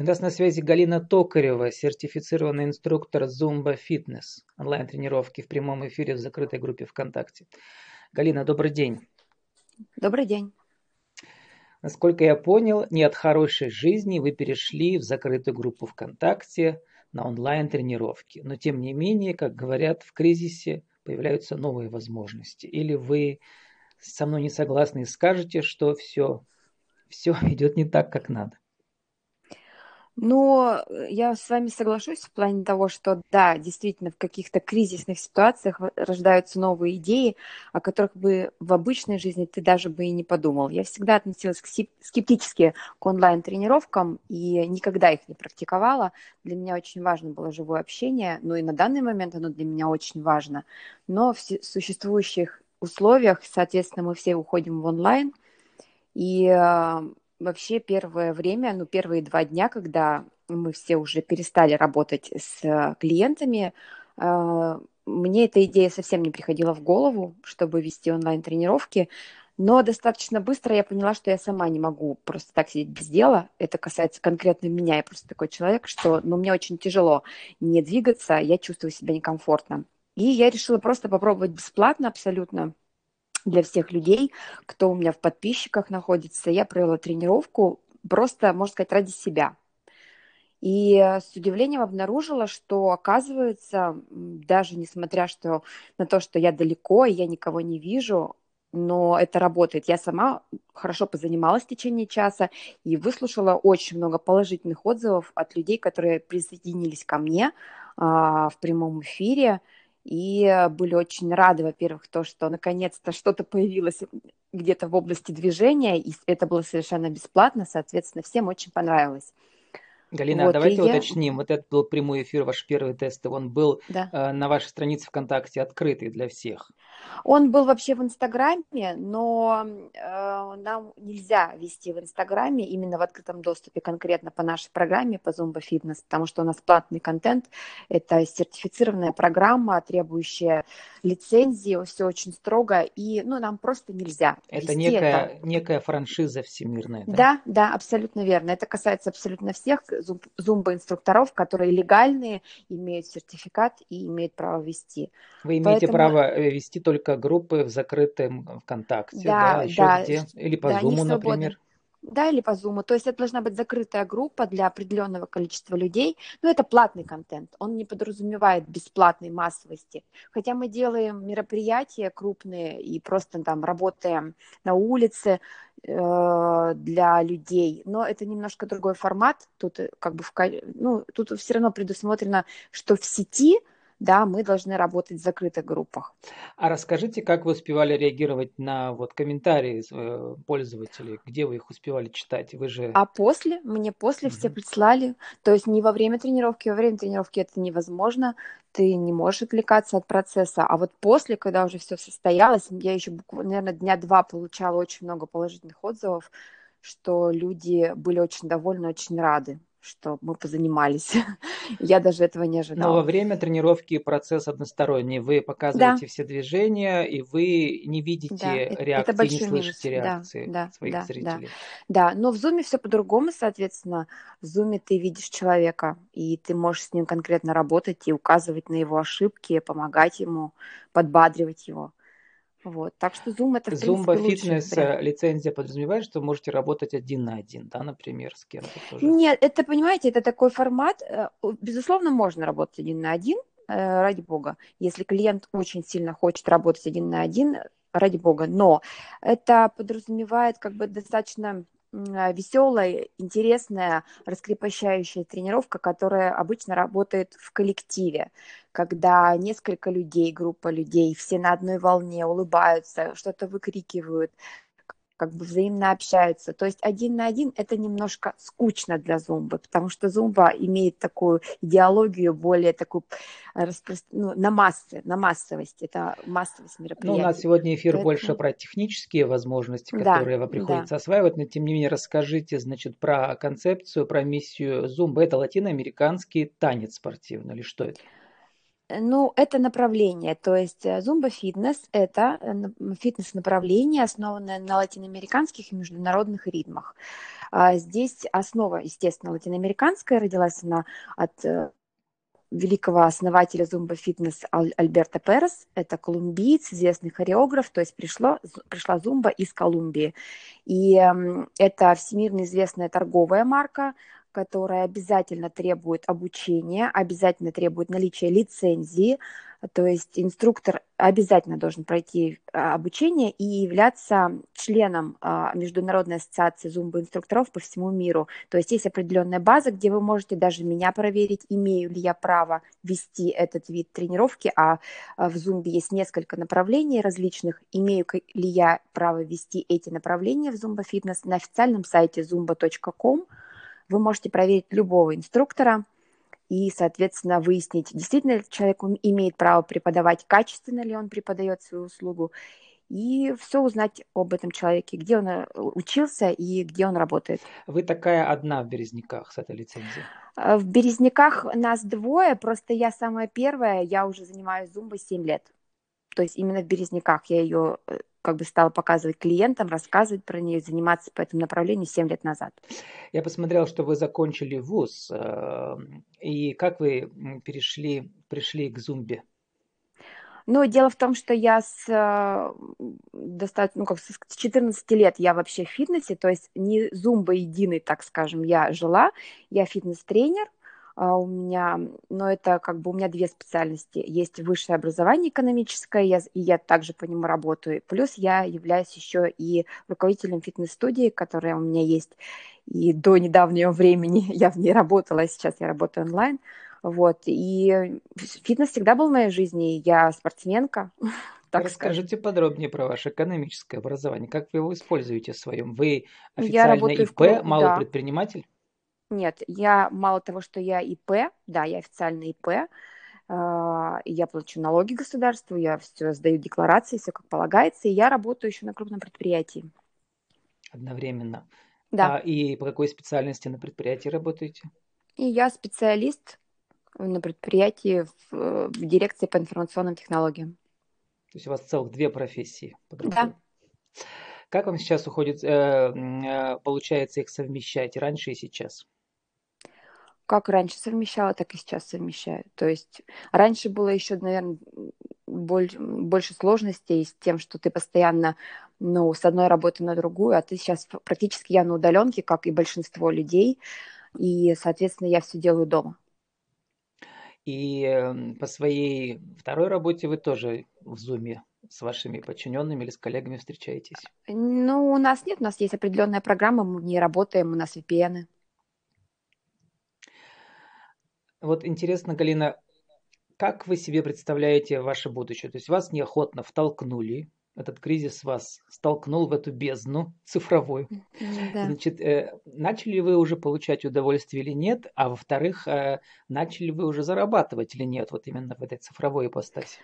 у нас на связи Галина Токарева, сертифицированный инструктор Zumba Fitness, онлайн-тренировки в прямом эфире в закрытой группе ВКонтакте. Галина, добрый день. Добрый день. Насколько я понял, не от хорошей жизни вы перешли в закрытую группу ВКонтакте на онлайн-тренировки. Но тем не менее, как говорят, в кризисе появляются новые возможности. Или вы со мной не согласны и скажете, что все, все идет не так, как надо. Но э, я с вами соглашусь в плане того, что да, действительно, в каких-то кризисных ситуациях рождаются новые идеи, о которых бы в обычной жизни ты даже бы и не подумал. Я всегда относилась к скептически к онлайн-тренировкам и никогда их не практиковала. Для меня очень важно было живое общение, ну и на данный момент оно для меня очень важно. Но в существующих условиях, соответственно, мы все уходим в онлайн, и э, вообще первое время, ну, первые два дня, когда мы все уже перестали работать с э, клиентами, э, мне эта идея совсем не приходила в голову, чтобы вести онлайн-тренировки, но достаточно быстро я поняла, что я сама не могу просто так сидеть без дела. Это касается конкретно меня. Я просто такой человек, что ну, мне очень тяжело не двигаться, я чувствую себя некомфортно. И я решила просто попробовать бесплатно абсолютно для всех людей, кто у меня в подписчиках находится. Я провела тренировку просто, можно сказать, ради себя. И с удивлением обнаружила, что оказывается, даже несмотря что, на то, что я далеко, и я никого не вижу, но это работает. Я сама хорошо позанималась в течение часа и выслушала очень много положительных отзывов от людей, которые присоединились ко мне а, в прямом эфире и были очень рады, во-первых, то, что наконец-то что-то появилось где-то в области движения, и это было совершенно бесплатно, соответственно, всем очень понравилось. Галина, вот, давайте уточним. Вот этот был прямой эфир, ваш первый тест, он был да. э, на вашей странице ВКонтакте открытый для всех. Он был вообще в Инстаграме, но э, нам нельзя вести в Инстаграме именно в открытом доступе конкретно по нашей программе по Zumba Fitness, потому что у нас платный контент, это сертифицированная программа, требующая лицензии, все очень строго, и ну, нам просто нельзя. Это некая, это. некая франшиза всемирная. Да? да, да, абсолютно верно. Это касается абсолютно всех зумба-инструкторов, которые легальные, имеют сертификат и имеют право вести. Вы имеете Поэтому... право э, вести только группы в закрытом ВКонтакте, да, да, еще да, где? Или по да, Зуму, например? Да, или по Zoom. То есть это должна быть закрытая группа для определенного количества людей. Но это платный контент. Он не подразумевает бесплатной массовости. Хотя мы делаем мероприятия крупные и просто там работаем на улице, Э, для людей, но это немножко другой формат. Тут э, как бы в, ну, тут все равно предусмотрено, что в сети да, мы должны работать в закрытых группах. А расскажите, как вы успевали реагировать на вот комментарии э, пользователей, где вы их успевали читать? Вы же... А после, мне после mm-hmm. все прислали, то есть не во время тренировки, во время тренировки это невозможно, ты не можешь отвлекаться от процесса, а вот после, когда уже все состоялось, я еще буквально, наверное, дня два получала очень много положительных отзывов, что люди были очень довольны, очень рады что мы позанимались. Я даже этого не ожидала. Но во время тренировки процесс односторонний. Вы показываете да. все движения, и вы не видите да, реакции, это не слышите минус. реакции да, своих да, зрителей. Да. да, но в зуме все по-другому, соответственно. В зуме ты видишь человека, и ты можешь с ним конкретно работать и указывать на его ошибки, помогать ему, подбадривать его. Вот. Так что Zoom это, Zumba фитнес э, лицензия подразумевает, что можете работать один на один, да, например, с кем-то тоже? Нет, это, понимаете, это такой формат, э, безусловно, можно работать один на один, э, ради бога. Если клиент очень сильно хочет работать один на один, ради бога, но это подразумевает как бы достаточно веселая, интересная, раскрепощающая тренировка, которая обычно работает в коллективе, когда несколько людей, группа людей, все на одной волне улыбаются, что-то выкрикивают, как бы взаимно общаются. То есть один на один это немножко скучно для зумбы, потому что зумба имеет такую идеологию более такую распро... ну, на массы, на массовость. Это массовость мероприятий. Ну, у нас сегодня эфир Поэтому... больше про технические возможности, которые да, вам приходится да. осваивать, но тем не менее расскажите, значит, про концепцию, про миссию зумбы. Это латиноамериканский танец спортивный или что это? Ну, это направление, то есть зумба э, это э, фитнес-направление, основанное на латиноамериканских и международных ритмах. А здесь основа, естественно, латиноамериканская, родилась она от э, великого основателя зумба фитнес Альберта Перес. Это колумбиец, известный хореограф, то есть пришло, пришла зумба из Колумбии. И эм, это всемирно известная торговая марка, которая обязательно требует обучения, обязательно требует наличия лицензии, то есть инструктор обязательно должен пройти а, обучение и являться членом а, Международной ассоциации зумба-инструкторов по всему миру. То есть есть определенная база, где вы можете даже меня проверить, имею ли я право вести этот вид тренировки, а, а в зумбе есть несколько направлений различных, имею ли я право вести эти направления в зумба-фитнес на официальном сайте zumba.com. Вы можете проверить любого инструктора – и, соответственно, выяснить, действительно ли человек имеет право преподавать, качественно ли он преподает свою услугу, и все узнать об этом человеке, где он э, учился и где он работает. Вы такая одна в Березняках с этой лицензией? Э, в Березняках нас двое, просто я самая первая, я уже занимаюсь зумбой 7 лет. То есть именно в Березняках я ее как бы стала показывать клиентам, рассказывать про нее, заниматься по этому направлению 7 лет назад. Я посмотрел, что вы закончили вуз, э, и как вы перешли, пришли к зумбе? Ну, дело в том, что я с э, достаточно, ну, как с 14 лет я вообще в фитнесе, то есть не зумба единый, так скажем, я жила, я фитнес-тренер, у меня, но это как бы у меня две специальности. Есть высшее образование экономическое, я, и я также по нему работаю. Плюс я являюсь еще и руководителем фитнес-студии, которая у меня есть. И до недавнего времени я в ней работала, а сейчас я работаю онлайн. Вот. И фитнес всегда был в моей жизни. Я спортсменка. Так Расскажите скажем. подробнее про ваше экономическое образование. Как вы его используете в своем? Вы официально ИП, в... малый да. Нет, я мало того, что я ИП, да, я официально ИП, а, я плачу налоги государству, я все сдаю декларации, все как полагается, и я работаю еще на крупном предприятии. Одновременно. Да. А, и по какой специальности на предприятии работаете? И я специалист на предприятии в, в дирекции по информационным технологиям. То есть у вас целых две профессии. Да. Как вам сейчас уходит, э, э, получается их совмещать раньше и сейчас? Как раньше совмещала, так и сейчас совмещаю. То есть раньше было еще, наверное, боль, больше сложностей с тем, что ты постоянно ну, с одной работы на другую, а ты сейчас практически я на удаленке, как и большинство людей, и, соответственно, я все делаю дома. И эм, по своей второй работе вы тоже в Зуме с вашими подчиненными или с коллегами встречаетесь? Ну, у нас нет, у нас есть определенная программа, мы в ней работаем, у нас VPN. Вот интересно, Галина, как вы себе представляете ваше будущее? То есть вас неохотно втолкнули, этот кризис вас столкнул в эту бездну цифровую. Да. Значит, э, начали вы уже получать удовольствие или нет? А во-вторых, э, начали вы уже зарабатывать или нет вот именно в этой цифровой ипостаси?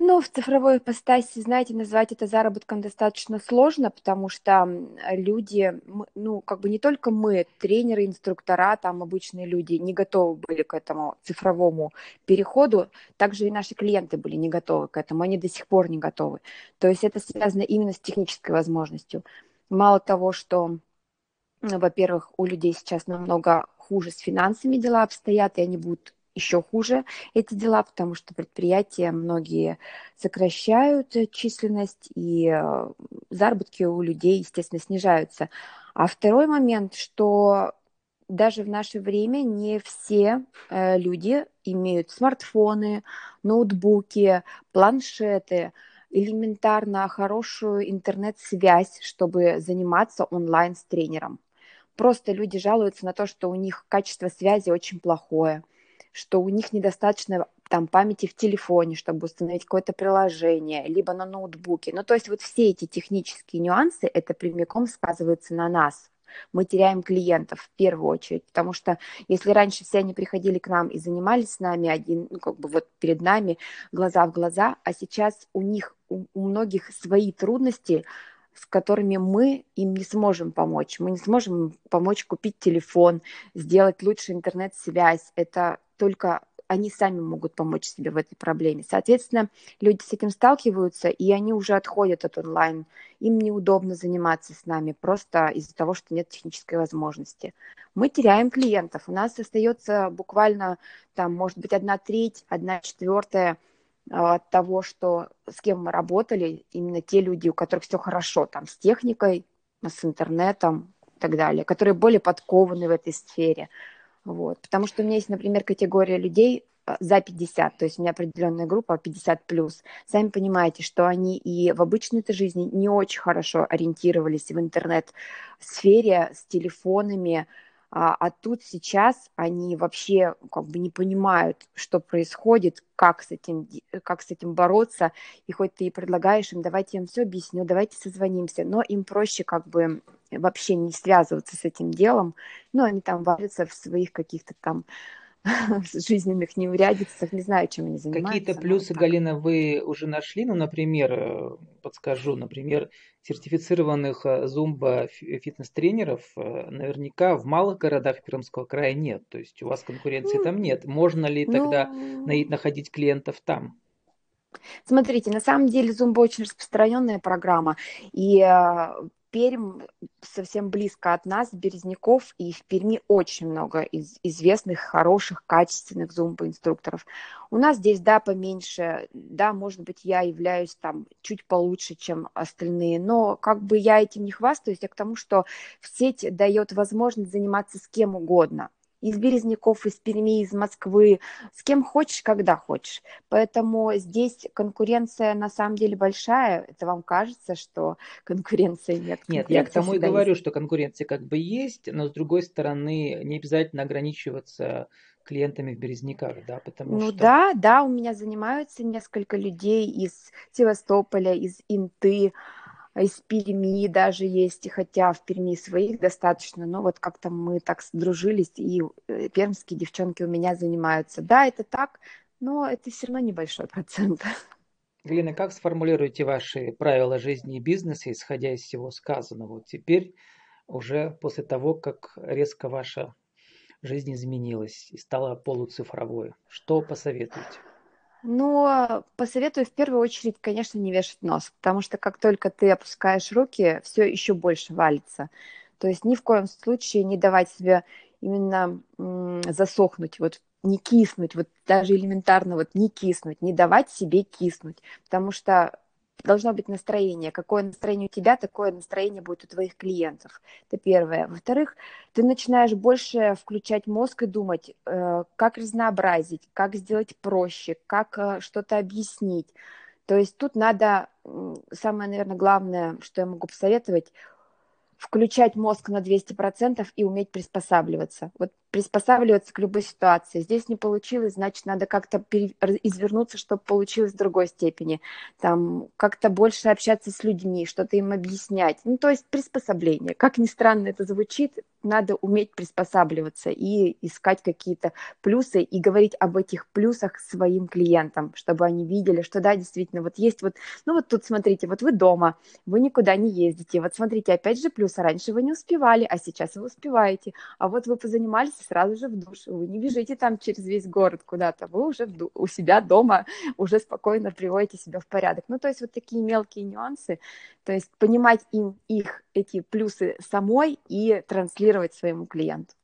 Ну, в цифровой ипостаси, знаете, назвать это заработком достаточно сложно, потому что люди, ну, как бы не только мы, тренеры, инструктора, там обычные люди не готовы были к этому цифровому переходу, также и наши клиенты были не готовы к этому, они до сих пор не готовы. То есть это связано именно с технической возможностью. Мало того, что, во-первых, у людей сейчас намного хуже с финансами дела обстоят, и они будут еще хуже эти дела, потому что предприятия многие сокращают численность, и э, заработки у людей, естественно, снижаются. А второй момент, что даже в наше время не все э, люди имеют смартфоны, ноутбуки, планшеты, элементарно хорошую интернет-связь, чтобы заниматься онлайн с тренером. Просто люди жалуются на то, что у них качество связи очень плохое – что у них недостаточно там памяти в телефоне, чтобы установить какое-то приложение, либо на ноутбуке. Ну, то есть вот все эти технические нюансы, это прямиком сказывается на нас. Мы теряем клиентов в первую очередь, потому что если раньше все они приходили к нам и занимались с нами один, ну, как бы вот перед нами глаза в глаза, а сейчас у них, у, у многих свои трудности, с которыми мы им не сможем помочь. Мы не сможем помочь купить телефон, сделать лучше интернет-связь. Это только они сами могут помочь себе в этой проблеме. Соответственно, люди с этим сталкиваются, и они уже отходят от онлайн. Им неудобно заниматься с нами просто из-за того, что нет технической возможности. Мы теряем клиентов. У нас остается буквально, там, может быть, одна треть, одна четвертая от того, что с кем мы работали, именно те люди, у которых все хорошо, там, с техникой, с интернетом и так далее, которые более подкованы в этой сфере. Вот. Потому что у меня есть, например, категория людей а, за 50, то есть у меня определенная группа 50 плюс. Сами понимаете, что они и в обычной этой жизни не очень хорошо ориентировались в интернет-сфере с телефонами, а, а тут сейчас они вообще как бы не понимают, что происходит, как с этим, как с этим бороться. И хоть ты и предлагаешь им, давайте я им все объясню, давайте созвонимся, но им проще как бы вообще не связываться с этим делом. Ну, они там варятся в своих каких-то там жизненных неурядицах, не знаю, чем они занимаются. Какие-то плюсы, Галина, вы уже нашли? Ну, например, э, подскажу, например, сертифицированных э, фитнес-тренеров э, наверняка в малых городах Пермского края нет. То есть у вас конкуренции ну, там нет. Можно ли ну, тогда находить клиентов там? Смотрите, на самом деле Zumba очень распространенная программа, и Пермь совсем близко от нас, Березняков, и в Перми очень много из известных, хороших, качественных зумба-инструкторов. У нас здесь, да, поменьше, да, может быть, я являюсь там чуть получше, чем остальные, но как бы я этим не хвастаюсь, а к тому, что сеть дает возможность заниматься с кем угодно из Березняков, из Перми, из Москвы, с кем хочешь, когда хочешь. Поэтому здесь конкуренция на самом деле большая. Это вам кажется, что конкуренции нет? Нет, я к тому и говорю, есть. что конкуренция как бы есть, но с другой стороны не обязательно ограничиваться клиентами в Березняках, да, потому ну, что... да, да, у меня занимаются несколько людей из Севастополя, из Инты, из Перми даже есть, хотя в Перми своих достаточно, но вот как-то мы так сдружились, и э, пермские девчонки у меня занимаются. Да, это так, но это все равно небольшой процент. Галина, как сформулируете ваши правила жизни и бизнеса, исходя из всего сказанного? Вот теперь, уже после того, как резко ваша жизнь изменилась и стала полуцифровой, что посоветуете? Но посоветую в первую очередь, конечно, не вешать нос, потому что как только ты опускаешь руки, все еще больше валится. То есть ни в коем случае не давать себе именно засохнуть, вот не киснуть, вот даже элементарно вот не киснуть, не давать себе киснуть, потому что должно быть настроение. Какое настроение у тебя, такое настроение будет у твоих клиентов. Это первое. Во-вторых, ты начинаешь больше включать мозг и думать, э, как разнообразить, как сделать проще, как э, что-то объяснить. То есть тут надо, самое, наверное, главное, что я могу посоветовать, включать мозг на 200% и уметь приспосабливаться. Вот приспосабливаться к любой ситуации. Здесь не получилось, значит, надо как-то извернуться, чтобы получилось в другой степени. Там как-то больше общаться с людьми, что-то им объяснять. Ну, то есть приспособление. Как ни странно это звучит, надо уметь приспосабливаться и искать какие-то плюсы и говорить об этих плюсах своим клиентам, чтобы они видели, что да, действительно, вот есть вот, ну вот тут смотрите, вот вы дома, вы никуда не ездите, вот смотрите, опять же плюс, раньше вы не успевали, а сейчас вы успеваете, а вот вы позанимались сразу же в душ, вы не бежите там через весь город куда-то, вы уже ду- у себя дома уже спокойно приводите себя в порядок. Ну, то есть вот такие мелкие нюансы, то есть понимать им их эти плюсы самой и транслировать своему клиенту.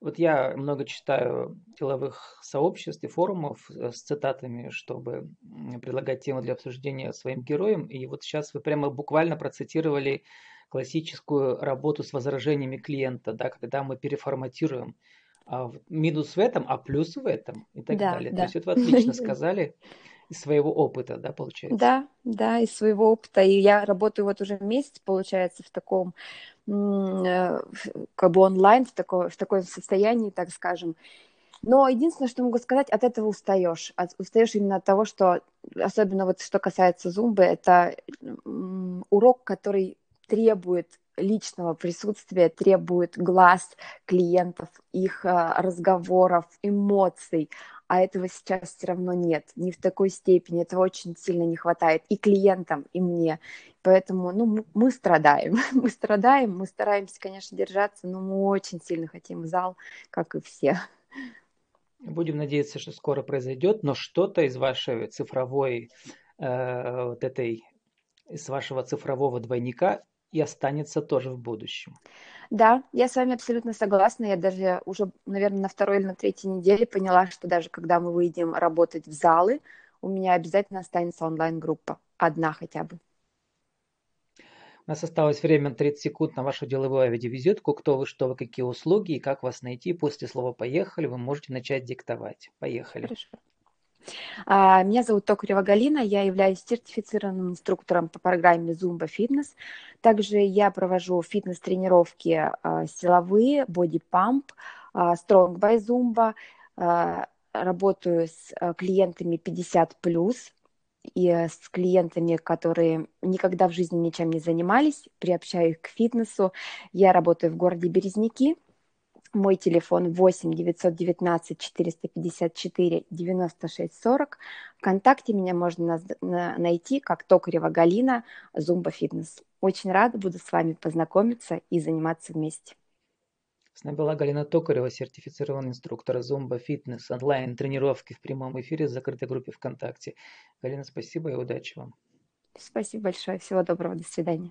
Вот я много читаю деловых сообществ и форумов э, с цитатами, чтобы предлагать темы для обсуждения своим героям. И вот сейчас вы прямо буквально процитировали классическую работу с возражениями клиента, да, когда мы переформатируем а, минус в этом, а плюс в этом и так да, далее. Да. То есть это вы отлично сказали из своего опыта, да, получается? Да, да, из своего опыта. И я работаю вот уже месяц, получается, в таком э, как бы онлайн, в, таком в таком состоянии, так скажем. Но единственное, что могу сказать, от этого устаешь. От, устаешь именно от того, что, особенно вот что касается зумбы, это урок, который требует личного присутствия, требует глаз клиентов, их а, разговоров, эмоций, а этого сейчас все равно нет, не в такой степени, этого очень сильно не хватает и клиентам, и мне. Поэтому ну, мы, страдаем, мы страдаем, мы стараемся, конечно, держаться, но мы очень сильно хотим зал, как и все. Будем надеяться, что скоро произойдет, но что-то из вашей цифровой, э, вот этой, из вашего цифрового двойника и останется тоже в будущем. Да, я с вами абсолютно согласна. Я даже уже, наверное, на второй или на третьей неделе поняла, что даже когда мы выйдем работать в залы, у меня обязательно останется онлайн-группа. Одна хотя бы. У нас осталось время 30 секунд на вашу деловую видеовизитку. Кто вы, что вы, какие услуги и как вас найти. После слова «поехали» вы можете начать диктовать. Поехали. Хорошо. А, меня зовут Токарева Галина, я являюсь сертифицированным инструктором по программе Zumba Fitness. Также я провожу фитнес-тренировки а, силовые, Body Pump, а, Strong by Zumba, работаю с клиентами 50+, и с клиентами, которые никогда в жизни ничем не занимались, приобщаю их к фитнесу. Я работаю в городе Березники, мой телефон 8 919 454 96 40. Вконтакте меня можно найти как Токарева Галина, Зумба Фитнес. Очень рада буду с вами познакомиться и заниматься вместе. С нами была Галина Токарева, сертифицированный инструктор Зумба Фитнес, онлайн тренировки в прямом эфире в закрытой группе ВКонтакте. Галина, спасибо и удачи вам. Спасибо большое. Всего доброго. До свидания.